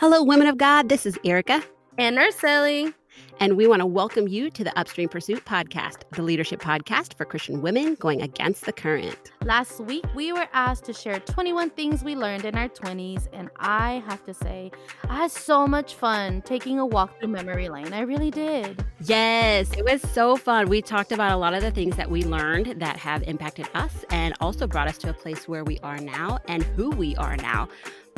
Hello, women of God. This is Erica. And Araceli. And we want to welcome you to the Upstream Pursuit podcast, the leadership podcast for Christian women going against the current. Last week, we were asked to share 21 things we learned in our 20s. And I have to say, I had so much fun taking a walk through memory lane. I really did. Yes, it was so fun. We talked about a lot of the things that we learned that have impacted us and also brought us to a place where we are now and who we are now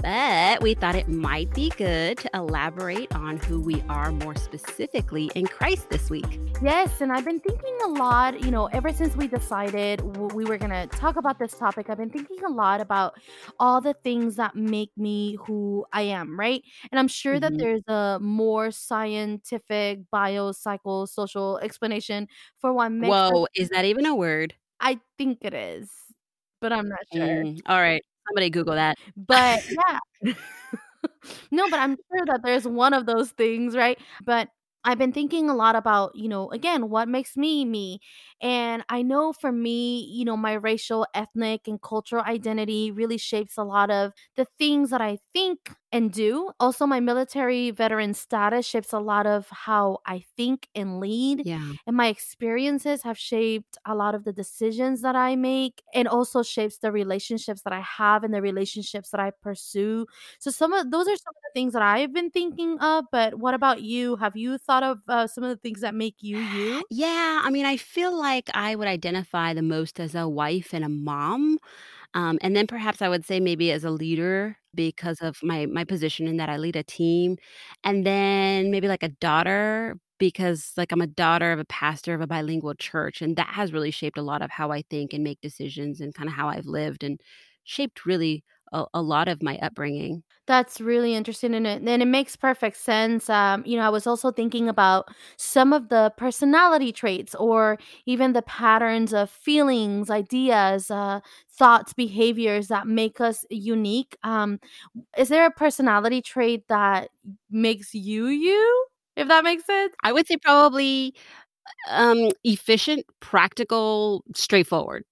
but we thought it might be good to elaborate on who we are more specifically in Christ this week. Yes, and I've been thinking a lot, you know, ever since we decided we were going to talk about this topic, I've been thinking a lot about all the things that make me who I am, right? And I'm sure mm-hmm. that there's a more scientific, bio psycho social explanation for what makes Whoa, is that even a word? I think it is, but I'm not sure. Mm, all right. Somebody Google that. But yeah. no, but I'm sure that there's one of those things, right? But I've been thinking a lot about, you know, again, what makes me me. And I know for me, you know, my racial, ethnic, and cultural identity really shapes a lot of the things that I think and do. Also, my military veteran status shapes a lot of how I think and lead. Yeah. And my experiences have shaped a lot of the decisions that I make and also shapes the relationships that I have and the relationships that I pursue. So, some of those are some of the things that I've been thinking of. But what about you? Have you thought of uh, some of the things that make you you? Yeah. I mean, I feel like I would identify the most as a wife and a mom. Um, and then perhaps I would say maybe as a leader because of my my position in that I lead a team, and then maybe like a daughter because like I'm a daughter of a pastor of a bilingual church, and that has really shaped a lot of how I think and make decisions and kind of how I've lived and shaped really a, a lot of my upbringing. That's really interesting, and it, and it makes perfect sense. Um, you know, I was also thinking about some of the personality traits, or even the patterns of feelings, ideas, uh, thoughts, behaviors that make us unique. Um, is there a personality trait that makes you you? If that makes sense, I would say probably um, efficient, practical, straightforward.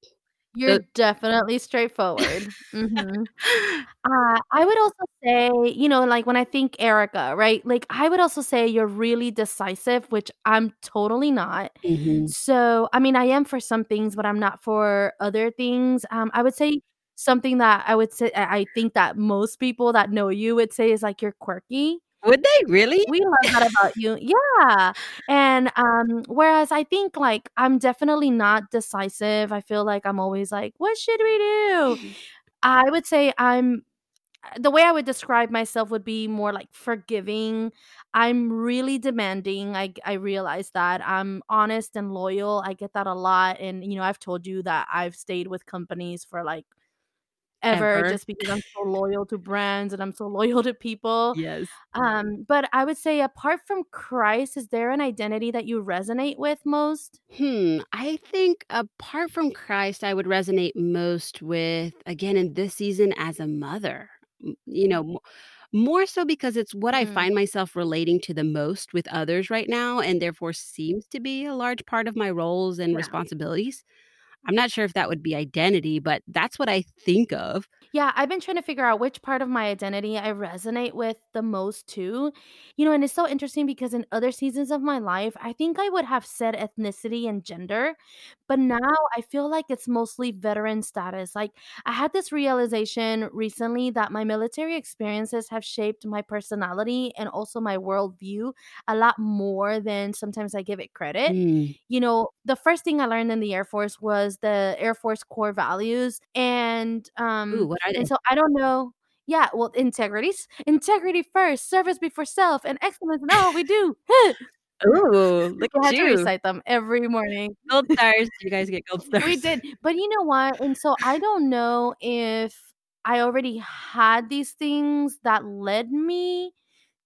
You're the- definitely straightforward. mm-hmm. uh, I would also say, you know, like when I think Erica, right? Like I would also say you're really decisive, which I'm totally not. Mm-hmm. So, I mean, I am for some things, but I'm not for other things. Um, I would say something that I would say I think that most people that know you would say is like you're quirky. Would they really? We love that about you. Yeah. And um whereas I think like I'm definitely not decisive. I feel like I'm always like, what should we do? I would say I'm the way I would describe myself would be more like forgiving. I'm really demanding. I I realize that. I'm honest and loyal. I get that a lot and you know, I've told you that I've stayed with companies for like ever, ever, just because I'm so loyal to brands and I'm so loyal to people. Yes. Um, but I would say apart from Christ, is there an identity that you resonate with most? Hmm. I think apart from Christ, I would resonate most with again in this season as a mother. You know, more so because it's what I mm. find myself relating to the most with others right now, and therefore seems to be a large part of my roles and yeah. responsibilities. I'm not sure if that would be identity, but that's what I think of. Yeah, I've been trying to figure out which part of my identity I resonate with the most too. You know, and it's so interesting because in other seasons of my life, I think I would have said ethnicity and gender, but now I feel like it's mostly veteran status. Like I had this realization recently that my military experiences have shaped my personality and also my worldview a lot more than sometimes I give it credit. Mm. You know, the first thing I learned in the Air Force was the Air Force core values. And um Ooh, what are they? and so I don't know. Yeah, well, integrity, integrity first, service before self, and excellence in all we do. Ooh, look at you. to recite them every morning. Gold stars. You guys get gold stars. We did. But you know what? And so I don't know if I already had these things that led me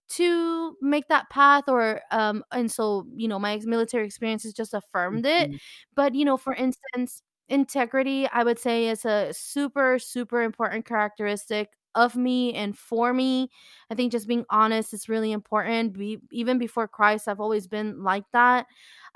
to make that path or um and so you know my military experiences just affirmed it mm-hmm. but you know for instance integrity i would say is a super super important characteristic of me and for me i think just being honest is really important Be- even before christ i've always been like that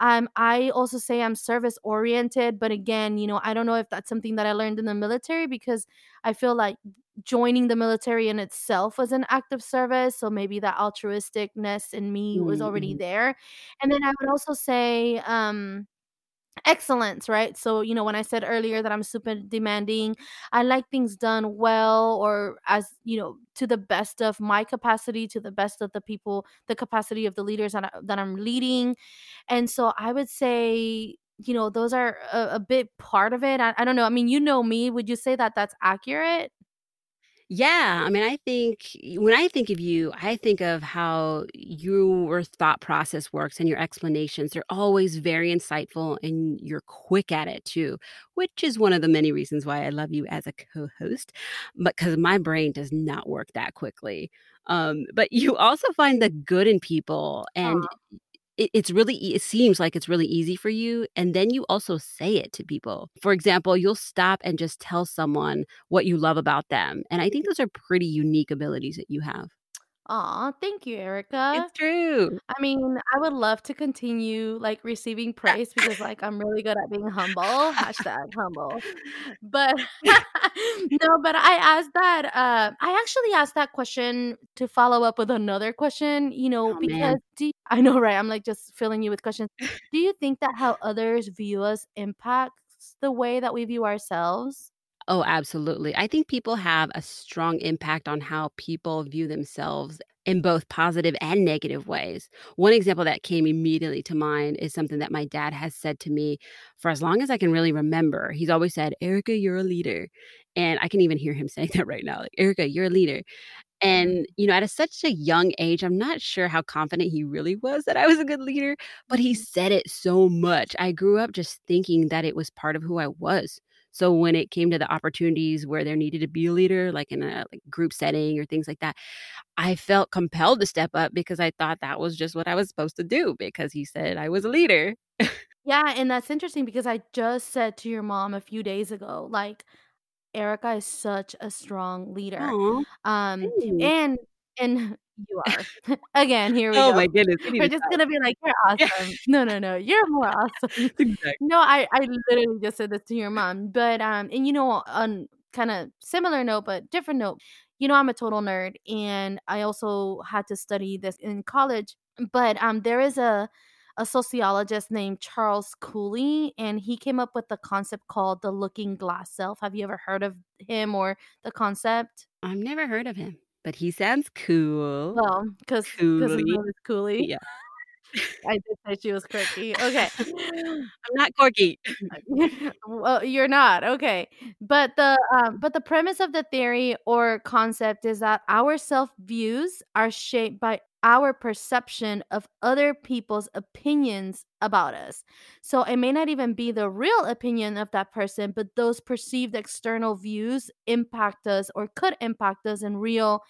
um, I also say I'm service oriented, but again, you know, I don't know if that's something that I learned in the military because I feel like joining the military in itself was an act of service, so maybe that altruistic-ness in me was already mhm. there. And then I would also say, um, excellence, right? So, you know, when I said earlier that I'm super demanding, I like things done well or as, you know, to the best of my capacity, to the best of the people, the capacity of the leaders that I that I'm leading. And so I would say, you know, those are a, a big part of it. I, I don't know. I mean, you know me. Would you say that that's accurate? Yeah, I mean, I think when I think of you, I think of how your thought process works and your explanations. They're always very insightful and you're quick at it too, which is one of the many reasons why I love you as a co-host. But because my brain does not work that quickly. Um, but you also find the good in people and it it's really it seems like it's really easy for you, and then you also say it to people. For example, you'll stop and just tell someone what you love about them, and I think mm-hmm. those are pretty unique abilities that you have. Aw, thank you, Erica. It's true. I mean, I would love to continue, like, receiving praise because, like, I'm really good at being humble, hashtag humble. But no, but I asked that, uh, I actually asked that question to follow up with another question, you know, Oh, because do I know, right? I'm, like, just filling you with questions. Do you think that how others view us impacts the way that we view ourselves? Oh, absolutely. I think people have a strong impact on how people view themselves in both positive and negative ways. One example that came immediately to mind is something that my dad has said to me for as long as I can really remember. He's always said, "Erica, you're a leader." And I can even hear him saying that right now, like, "Erica, you're a leader." And, you know, at a such a young age, I'm not sure how confident he really was that I was a good leader, but he Mhm. said it so much. I grew up just thinking that it was part of who I was. So when it came to the opportunities where there needed to be a leader, like in a like group setting or things like that, I felt compelled to step up because I thought that was just what I was supposed to do because he said I was a leader. Yeah, and that's interesting because I just said to your mom a few days ago, like, Erica is such a strong leader. Um, and and you are. Again, here we Oh go. my goodness, We We're just gonna be like, "You're awesome." No, no, no, you're more awesome. exactly. No, I I literally just said this to your mom, but, um and, you know, on kinda similar note, but different note, you know, I'm a total nerd, and I also had to study this in college, but, um, there is a a sociologist named Charles Cooley, and he came up with the concept called the looking glass self. Have you ever heard of him or the concept? I've never heard of him, but he sounds cool. Well, because his name is Cooley. Yeah. I did say she was quirky. Okay. I'm not quirky. Well, you're not, okay. But the, um but the premise of the theory or concept is that our self-views are shaped by our perception of other people's opinions about us. So it may not even be the real opinion of that person, but those perceived external views impact us or could impact us in real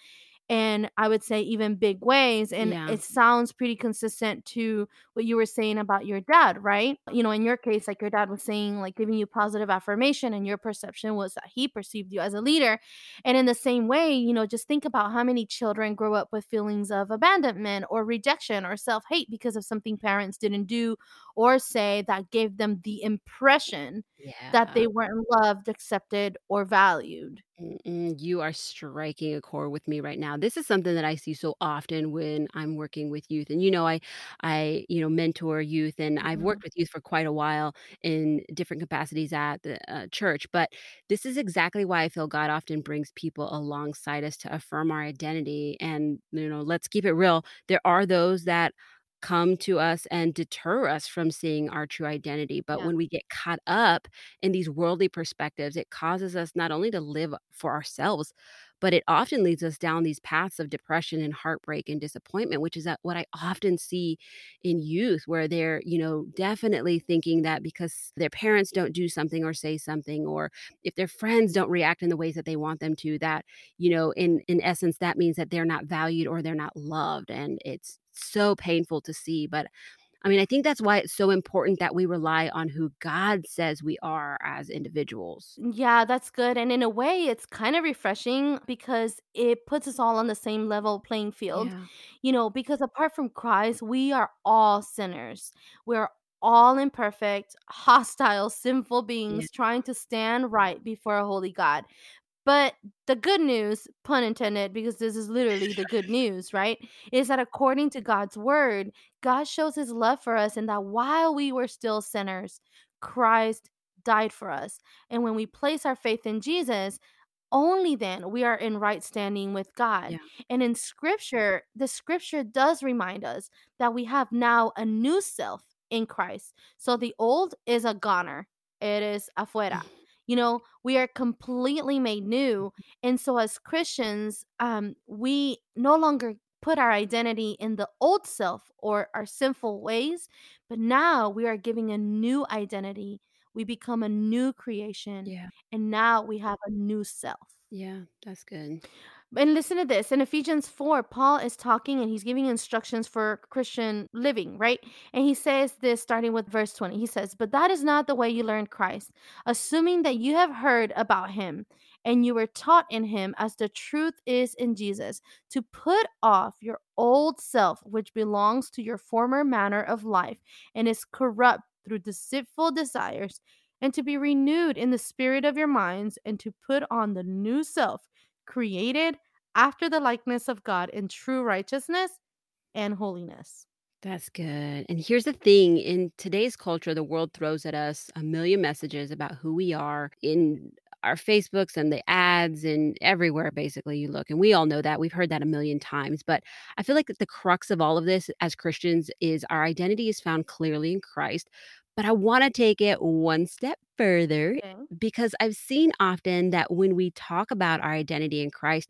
and I would say even big ways. And Yeah. it sounds pretty consistent to what you were saying about your dad, right? You know, in your case, like your dad was saying, like giving you positive affirmation, and your perception was that he perceived you as a leader. And in the same way, you know, just think about how many children grow up with feelings of abandonment or rejection or self hate because of something parents didn't do or say that gave them the impression that they weren't loved, accepted, or valued. Mm-mm, you are striking a chord with me right now. This is something that I see so often when I'm working with youth. And you know, I I, you know, mentor youth and I've Mhm. worked with youth for quite a while in different capacities at the uh, church, but this is exactly why I feel God often brings people alongside us to affirm our identity and, you know, let's keep it real. There are those that come to us and deter us from seeing our true identity. But Yeah. when we get caught up in these worldly perspectives, it causes us not only to live for ourselves, but it often leads us down these paths of depression and heartbreak and disappointment, which is what I often see in youth, where they're, you know, definitely thinking that because their parents don't do something or say something, or if their friends don't react in the ways that they want them to, that, you know, in in essence, that means that they're not valued or they're not loved. And it's so painful to see. But I mean, I think that's why it's so important that we rely on who God says we are as individuals. Mm, yeah, that's good. And in a way, it's kind of refreshing because it puts us all on the same level playing field. Yeah. You know, because apart from Christ, we are all sinners. We're all imperfect, hostile, sinful Yeah. beings trying to stand right before a holy God. But the good news, pun intended, because this is literally the good news, right? Is that according to God's word, God shows his love for us and that while we were still sinners, Christ died for us. And when we place our faith in Jesus, only then we are in right standing with God. Yeah. And in scripture, the scripture does remind us that we have now a new self in Christ. So the old is a goner, it is afuera. You know, we are completely made new. And so as Christians, um, we no longer put our identity in the old self or our sinful ways, but now we are giving a new identity. We become a new creation Yeah. and now we have a new self. Yeah, that's good. And listen to this. In Ephesians 4, Paul is talking and he's giving instructions for Christian living, right? And he says this starting with verse 20. He says, But that is not the way you learned Christ, assuming that you have heard about him and you were taught in him as the truth is in Jesus, to put off your old self, which belongs to your former manner of life and is corrupt through deceitful desires, and to be renewed in the spirit of your minds, and to put on the new self created after the likeness of God in true righteousness and holiness. That's good. And here's the thing in today's culture, the world throws at us a million messages about who we are in our Facebooks and the ads and everywhere, basically, you look. And we all know that. We've heard that a million times. But I feel like the crux of all of this as Christians is our identity is found clearly in Christ. But I want to take it one step further Okay. because I've seen often that when we talk about our identity in Christ,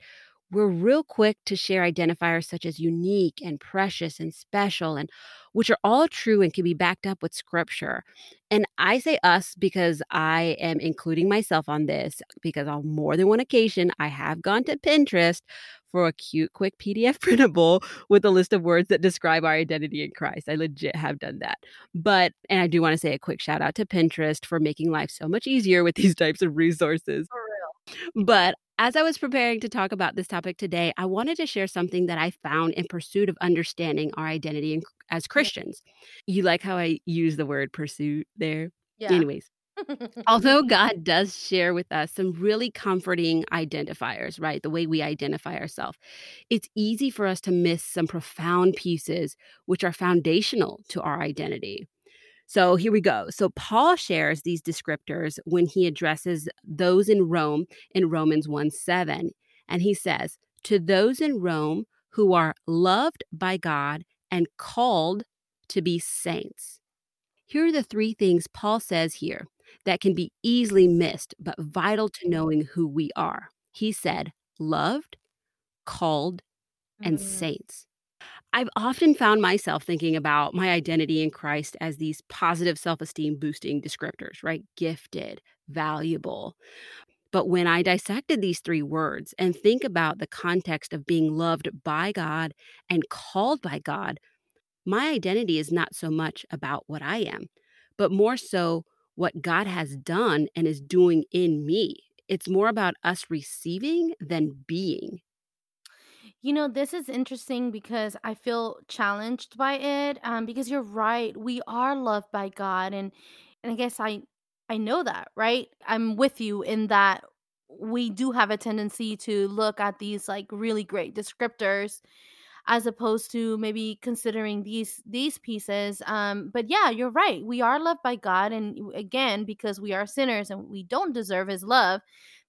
we're real quick to share identifiers such as unique and precious and special, and which are all true and can be backed up with scripture. And I say us because I am including myself on this because on more than one occasion, I have gone to Pinterest for a cute, quick PDF printable with a list of words that describe our identity in Christ. I legit have done that. But, and I do want to say a quick shout out to Pinterest for making life so much easier with these types of resources. For real. But as I was preparing to talk about this topic today, I wanted to share something that I found in pursuit of understanding our identity in, as Christians. You like how I use the word pursuit there? Yeah. Anyways, although God does share with us some really comforting identifiers, right? The way we identify ourselves, it's easy for us to miss some profound pieces which are foundational to our identity. So here we go. So Paul shares these descriptors when he addresses those in Rome in Romans 1 7. And he says, To those in Rome who are loved by God and called to be saints. Here are the three things Paul says here that can be easily missed, but vital to knowing who we are. He said, loved, called, and Mm. saints. I've often found myself thinking about my identity in Christ as these positive self esteem boosting descriptors, right? Gifted, valuable. But when I dissected these three words and think about the context of being loved by God and called by God, my identity is not so much about what I am, but more so what God has done and is doing in me. It's more about us receiving than being. You know, this is interesting because I feel challenged by it. Um, because you're right, we are loved by God, and and I guess I I know that, right? I'm with you in that we do have a tendency to look at these like really great descriptors as opposed to maybe considering these these pieces um but yeah you're right we are loved by god and again because we are sinners and we don't deserve his love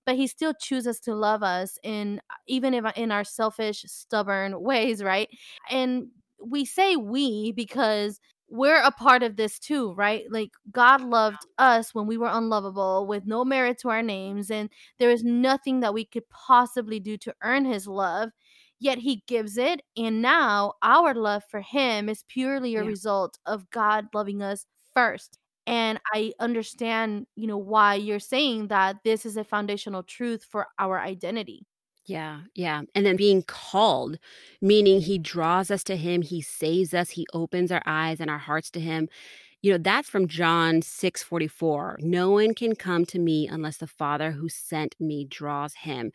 but he still chooses to love us in even if in our selfish stubborn ways right? And we say we because we're a part of this too right? Like god loved us when we were unlovable with no merit to our names and there is nothing that we could possibly do to earn his love yet he gives it and now our love for him is purely a Yeah. result of god loving us first and i understand you know why you're saying that this is a foundational truth for our identity Yeah, yeah. And then being called, meaning he draws us to him, he saves us, he opens our eyes and our hearts to him. You know, that's from John 6:44. No one can come to me unless the Father who sent me draws him.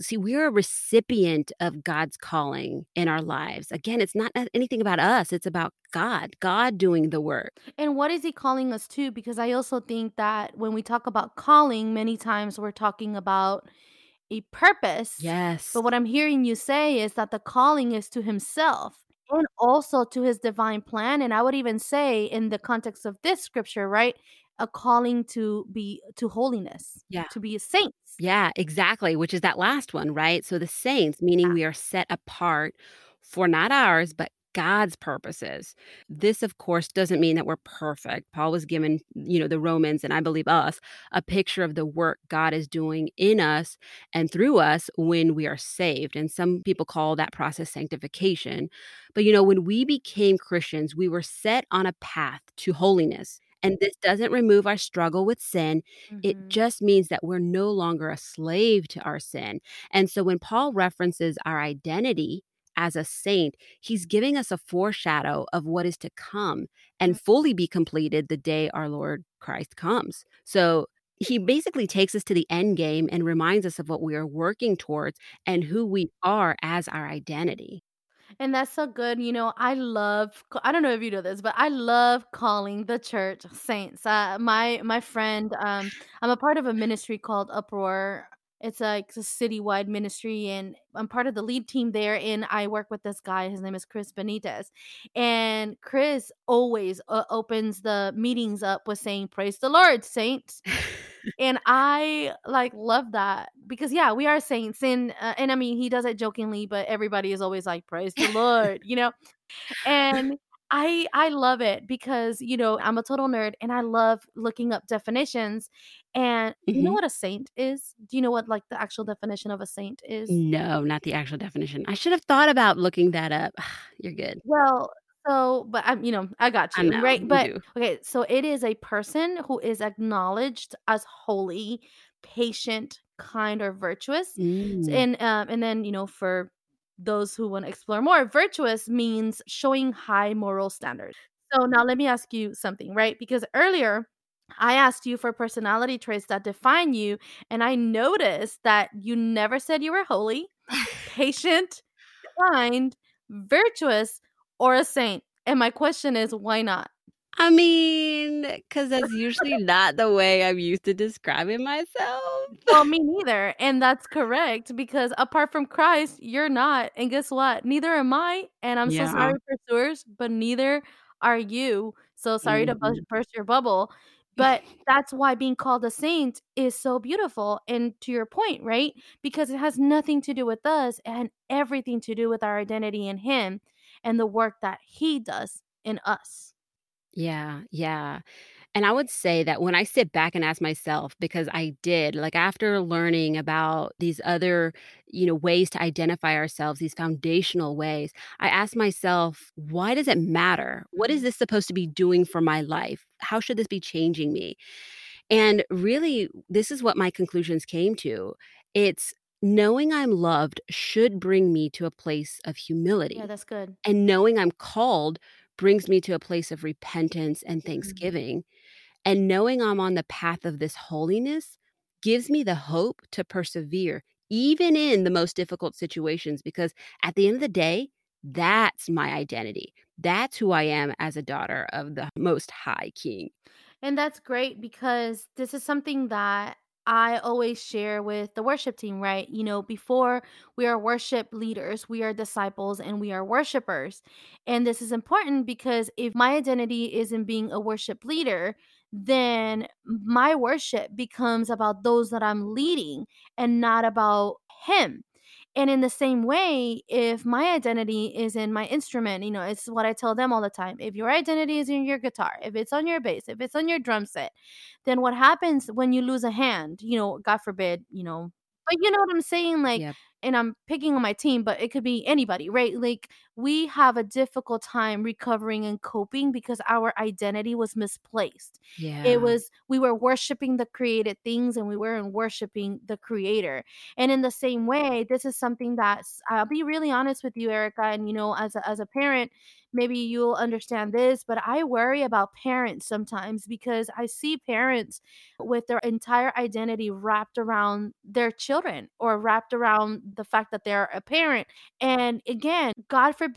See, we're a recipient of God's calling in our lives. Again, it's not anything about us, it's about God, God doing the work. and what is he calling us to because i also think that when we talk about calling many times we're talking about a purpose, Yes. but what I'm hearing you say is that the calling is to himself and also to his divine plan, and I would even say in the context of this scripture, right, a calling to be to holiness, Yeah. to be saints. Yeah, exactly, which is that last one, right? So the saints, meaning Yeah. we are set apart for not ours, but God's purposes. This, of course, doesn't mean that we're perfect. Paul was given, you know, the Romans, and I believe us, a picture of the work God is doing in us and through us when we are saved. And some people call that process sanctification. But, you know, when we became Christians, we were set on a path to holiness. And this doesn't remove our struggle with sin. It Mhm. just means that we're no longer a slave to our sin. And so when Paul references our identity as a saint, he's giving us a foreshadow of what is to come and fully be completed the day our Lord Christ comes. So he basically takes us to the end game and reminds us of what we are working towards and who we are as our identity. And that's so good. You know, I love I don't know if you know this, but I love calling the church saints. Uh, my my friend, um, I'm a part of a ministry called Uproar. It's like a citywide ministry, and I'm part of the lead team there. And I work with this guy. His name is Chris Benitez, and Chris always uh, opens the meetings up with saying, "Praise the Lord, saints." And I, like, love that because, yeah, we are saints, and, uh, and I mean, he does it jokingly, but everybody is always like, "Praise the Lord," you know? And I I love it because, you know, I'm a total nerd, and I love looking up definitions, and you know Mhm. what a saint is? Do you know what, like, the actual definition of a saint is? No, not the actual definition. I should have thought about looking that up. You're good. Well, so but I'm you know, I got I you, know, right? you But do. okay, so it is a person who is acknowledged as holy, patient, kind, or virtuous. Mm. and, um, and then, you know, for those who wanna explore more, virtuous means showing high moral standards. So now let me ask you something, right? Because earlier, I asked you for personality traits that define you, and I noticed that you never said you were holy, patient, kind, virtuous, or a saint. And my question is, why not? I mean, because that's usually not the way I'm used to describing myself. Well, me neither, and that's correct because apart from Christ, you're not, and guess what? Neither am I, and I'm so Yeah. sorry, pursuers, but neither are you. So sorry to bust Mhm. burst your bubble, but that's why being called a saint is so beautiful, and to your point, right? Because it has nothing to do with us and everything to do with our identity in Him and the work that He does in us. Yeah, yeah. And I would say that when I sit back and ask myself, because I did, like after learning about these other, you know, ways to identify ourselves, these foundational ways, I asked myself, why does it matter? What is Mhm. this supposed to be doing for my life? How should this be changing me? And really, this is what my conclusions came to. It's knowing I'm loved should bring me to a place of humility. Yeah, that's good. And knowing I'm called brings me to a place of repentance and Mhm. thanksgiving. And knowing I'm on the path of this holiness gives me the hope to persevere, even in the most difficult situations, because at the end of the day, that's my identity. That's who I am as a daughter of the Most High King. And that's great because this is something that I always share with the worship team, right? You know, before we are worship leaders, we are disciples and we are worshipers. And this is important because if my identity is in being a worship leader, then my worship becomes about those that I'm leading and not about Him. And in the same way, if my identity is in my instrument, you know, it's what I tell them all the time. If your identity is in your guitar, if it's on your bass, if it's on your drum set, then what happens when you lose a hand? You know, God forbid, you know, but you know what I'm saying? Like, Yep. and I'm picking on my team, but it could be anybody, right? Like, we have a difficult time recovering and coping because our identity was misplaced. It was, we were worshiping the created things and we weren't worshiping the creator. And in the same way, this is something that's I'll be really honest with you, Erica, and you know, as a as a parent, maybe you'll understand this, but I worry about parents sometimes because I see parents with their entire identity wrapped around their children or wrapped around the fact that they're a parent. And again, God forbid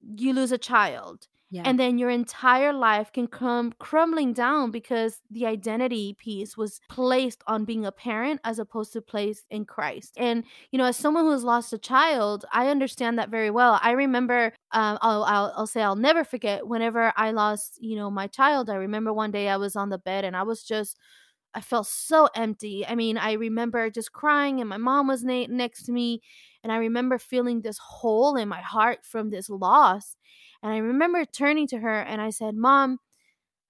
you lose a child Yeah. and then your entire life can come crumbling down because the identity piece was placed on being a parent as opposed to placed in Christ. And you know, as someone who has lost a child, I understand that very well. I remember, um, I'll, I'll I'll say I'll never forget whenever I lost, you know, my child. I remember one day I was on the bed and I was just I felt so empty. I mean, I remember just crying, and my mom was na- next to me, and I remember feeling this hole in my heart from this loss. And I remember turning to her and I said, Mom,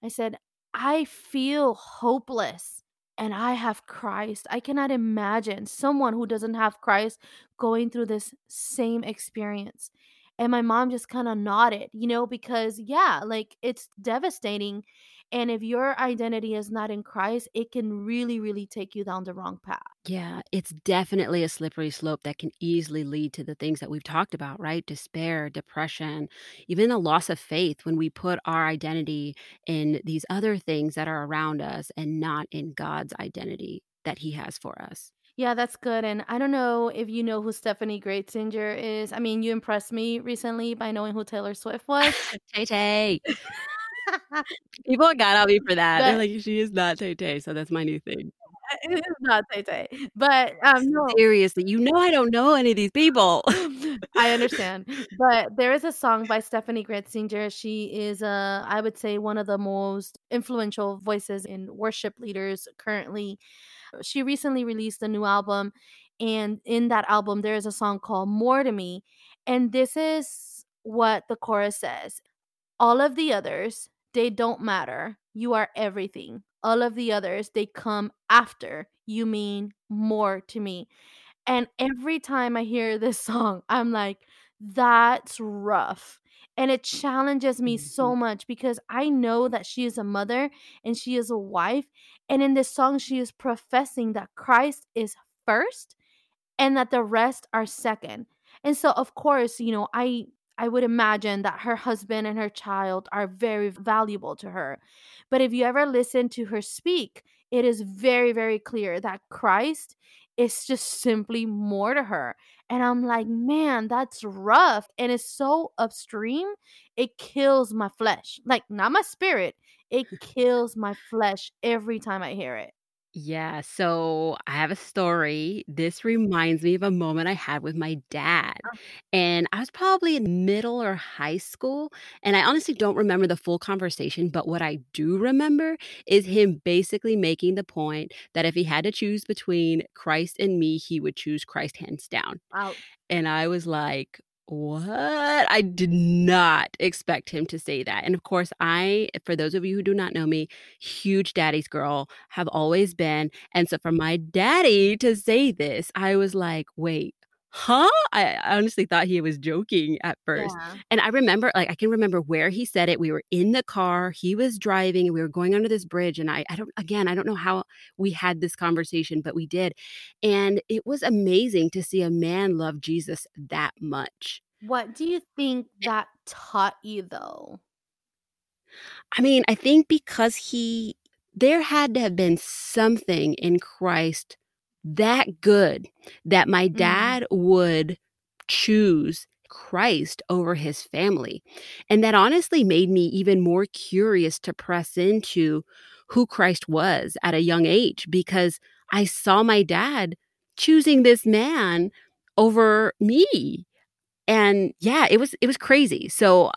I said, I feel hopeless and I have Christ. I cannot imagine someone who doesn't have Christ going through this same experience. And my mom just kind of nodded, you know, because yeah, like it's devastating. And if your identity is not in Christ, it can really, really take you down the wrong path. Yeah, it's definitely a slippery slope that can easily lead to the things that we've talked about, right? Despair, depression, even a loss of faith when we put our identity in these other things that are around us and not in God's identity that He has for us. Yeah, that's good. And I don't know if you know who Steffany Gretzinger is. I mean, you impressed me recently by knowing who Taylor Swift was. Tay Tay. People got on me for that. They're like, "She is not Tay Tay," so that's my new thing. it is not Tay Tay. But um, no, Seriously, you know I don't know any of these people. I understand. But there is a song by Steffany Gretzinger. She is, uh, I would say, one of the most influential voices in worship leaders currently. She recently released a new album, and in that album, there is a song called More to Me. And this is what the chorus says All of the others, they don't matter. You are everything. All of the others, they come after. You mean more to me. And every time I hear this song, I'm like, that's rough. And it challenges me so mm-hmm. much because I know that she is a mother and she is a wife. And in this song, she is professing that Christ is first and that the rest are second. And so of course, you know, I I would imagine that her husband and her child are very valuable to her. But if you ever listen to her speak, it is very very clear that Christ is just simply more to her. And I'm like, "Man, that's rough." And it's so upstream, it kills my flesh. Like not my spirit. It kills my flesh every time I hear it. Yeah, so I have a story. This mm-hmm. reminds me of a moment I had with my dad. Oh. And I was probably in middle or high school, and I honestly don't remember the full conversation, but what I do remember is him basically making the point that if he had to choose between Christ and me, he would choose Christ hands down. Ouch. And I was like, "What?" I did not expect him to say that, and of course, I for those of you who do not know me, huge daddy's girl, have always been, and so for my daddy to say this, I was like, "Wait, huh?" I honestly thought he was joking at first, Yeah. and I remember like, I can remember where he said it, we were in the car, he was driving, and we were going under this bridge, and I I don't again, I don't know how we had this conversation, but we did, and it was amazing to see a man love Jesus that much. What do you think eh that taught you though? I mean, I think because he there had to have been something in Christ that good that my Mm. dad would choose Christ over his family. And that honestly made me even more curious to press into who Christ was at a young age because I saw my dad choosing this man over me. And yeah, it was it was crazy. So,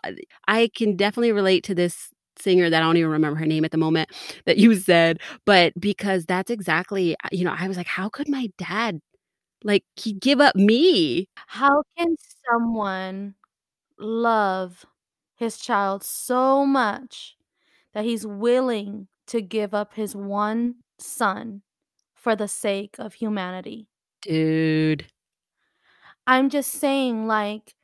I can definitely relate to this singer that I don't even remember her name at the moment that you said, but because that's exactly you know, I was like, "How could my dad, like, he give up me?" How can someone love his child so much that he's willing to give up his one son for the sake of humanity? Dude. I'm just saying, like,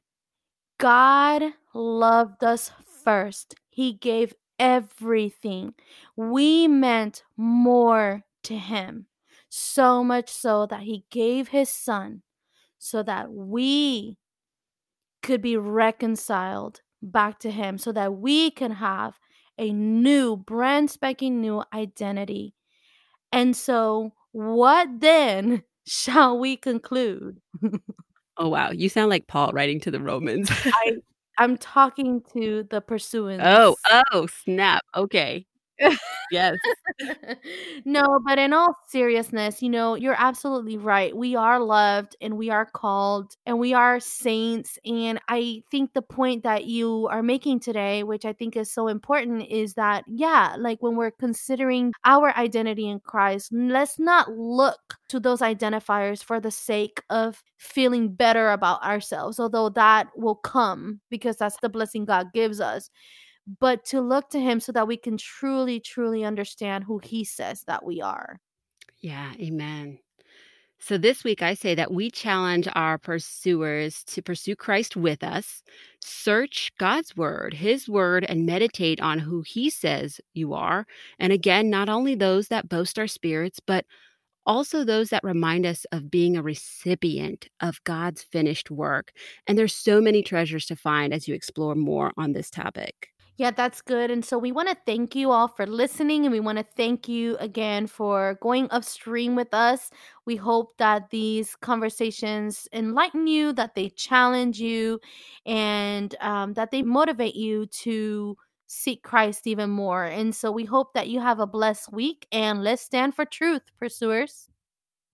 God loved us first. He gave everything. We meant more to him, so much so that he gave his son so that we could be reconciled back to him, so that we can have a new, brand spanking new identity. And so, what then shall we conclude? Oh, wow, you sound like Paul writing to the Romans. I'm talking to the pursuants. Oh, oh, snap. Okay. Yes. No, but in all seriousness, you know, you're absolutely right. We are loved and we are called and we are saints. And I think the point that you are making today, which I think is so important, is that, yeah, like when we're considering our identity in Christ, let's not look to those identifiers for the sake of feeling better about ourselves, although that will come because that's the blessing God gives us but to look to him so that we can truly, truly understand who he says that we are. Yeah, amen. So this week, I say that we challenge our pursuers to pursue Christ with us, search God's word, his word, and meditate on who he says you are. And again, not only those that boast our spirits, but also those that remind us of being a recipient of God's finished work. And there's so many treasures to find as you explore more on this topic. Yeah, that's good. And so we want to thank you all for listening and we want to thank you again for going upstream with us. We hope that these conversations enlighten you, that they challenge you, and um, that they motivate you to seek Christ even more. And so we hope that you have a blessed week and let's stand for truth, pursuers.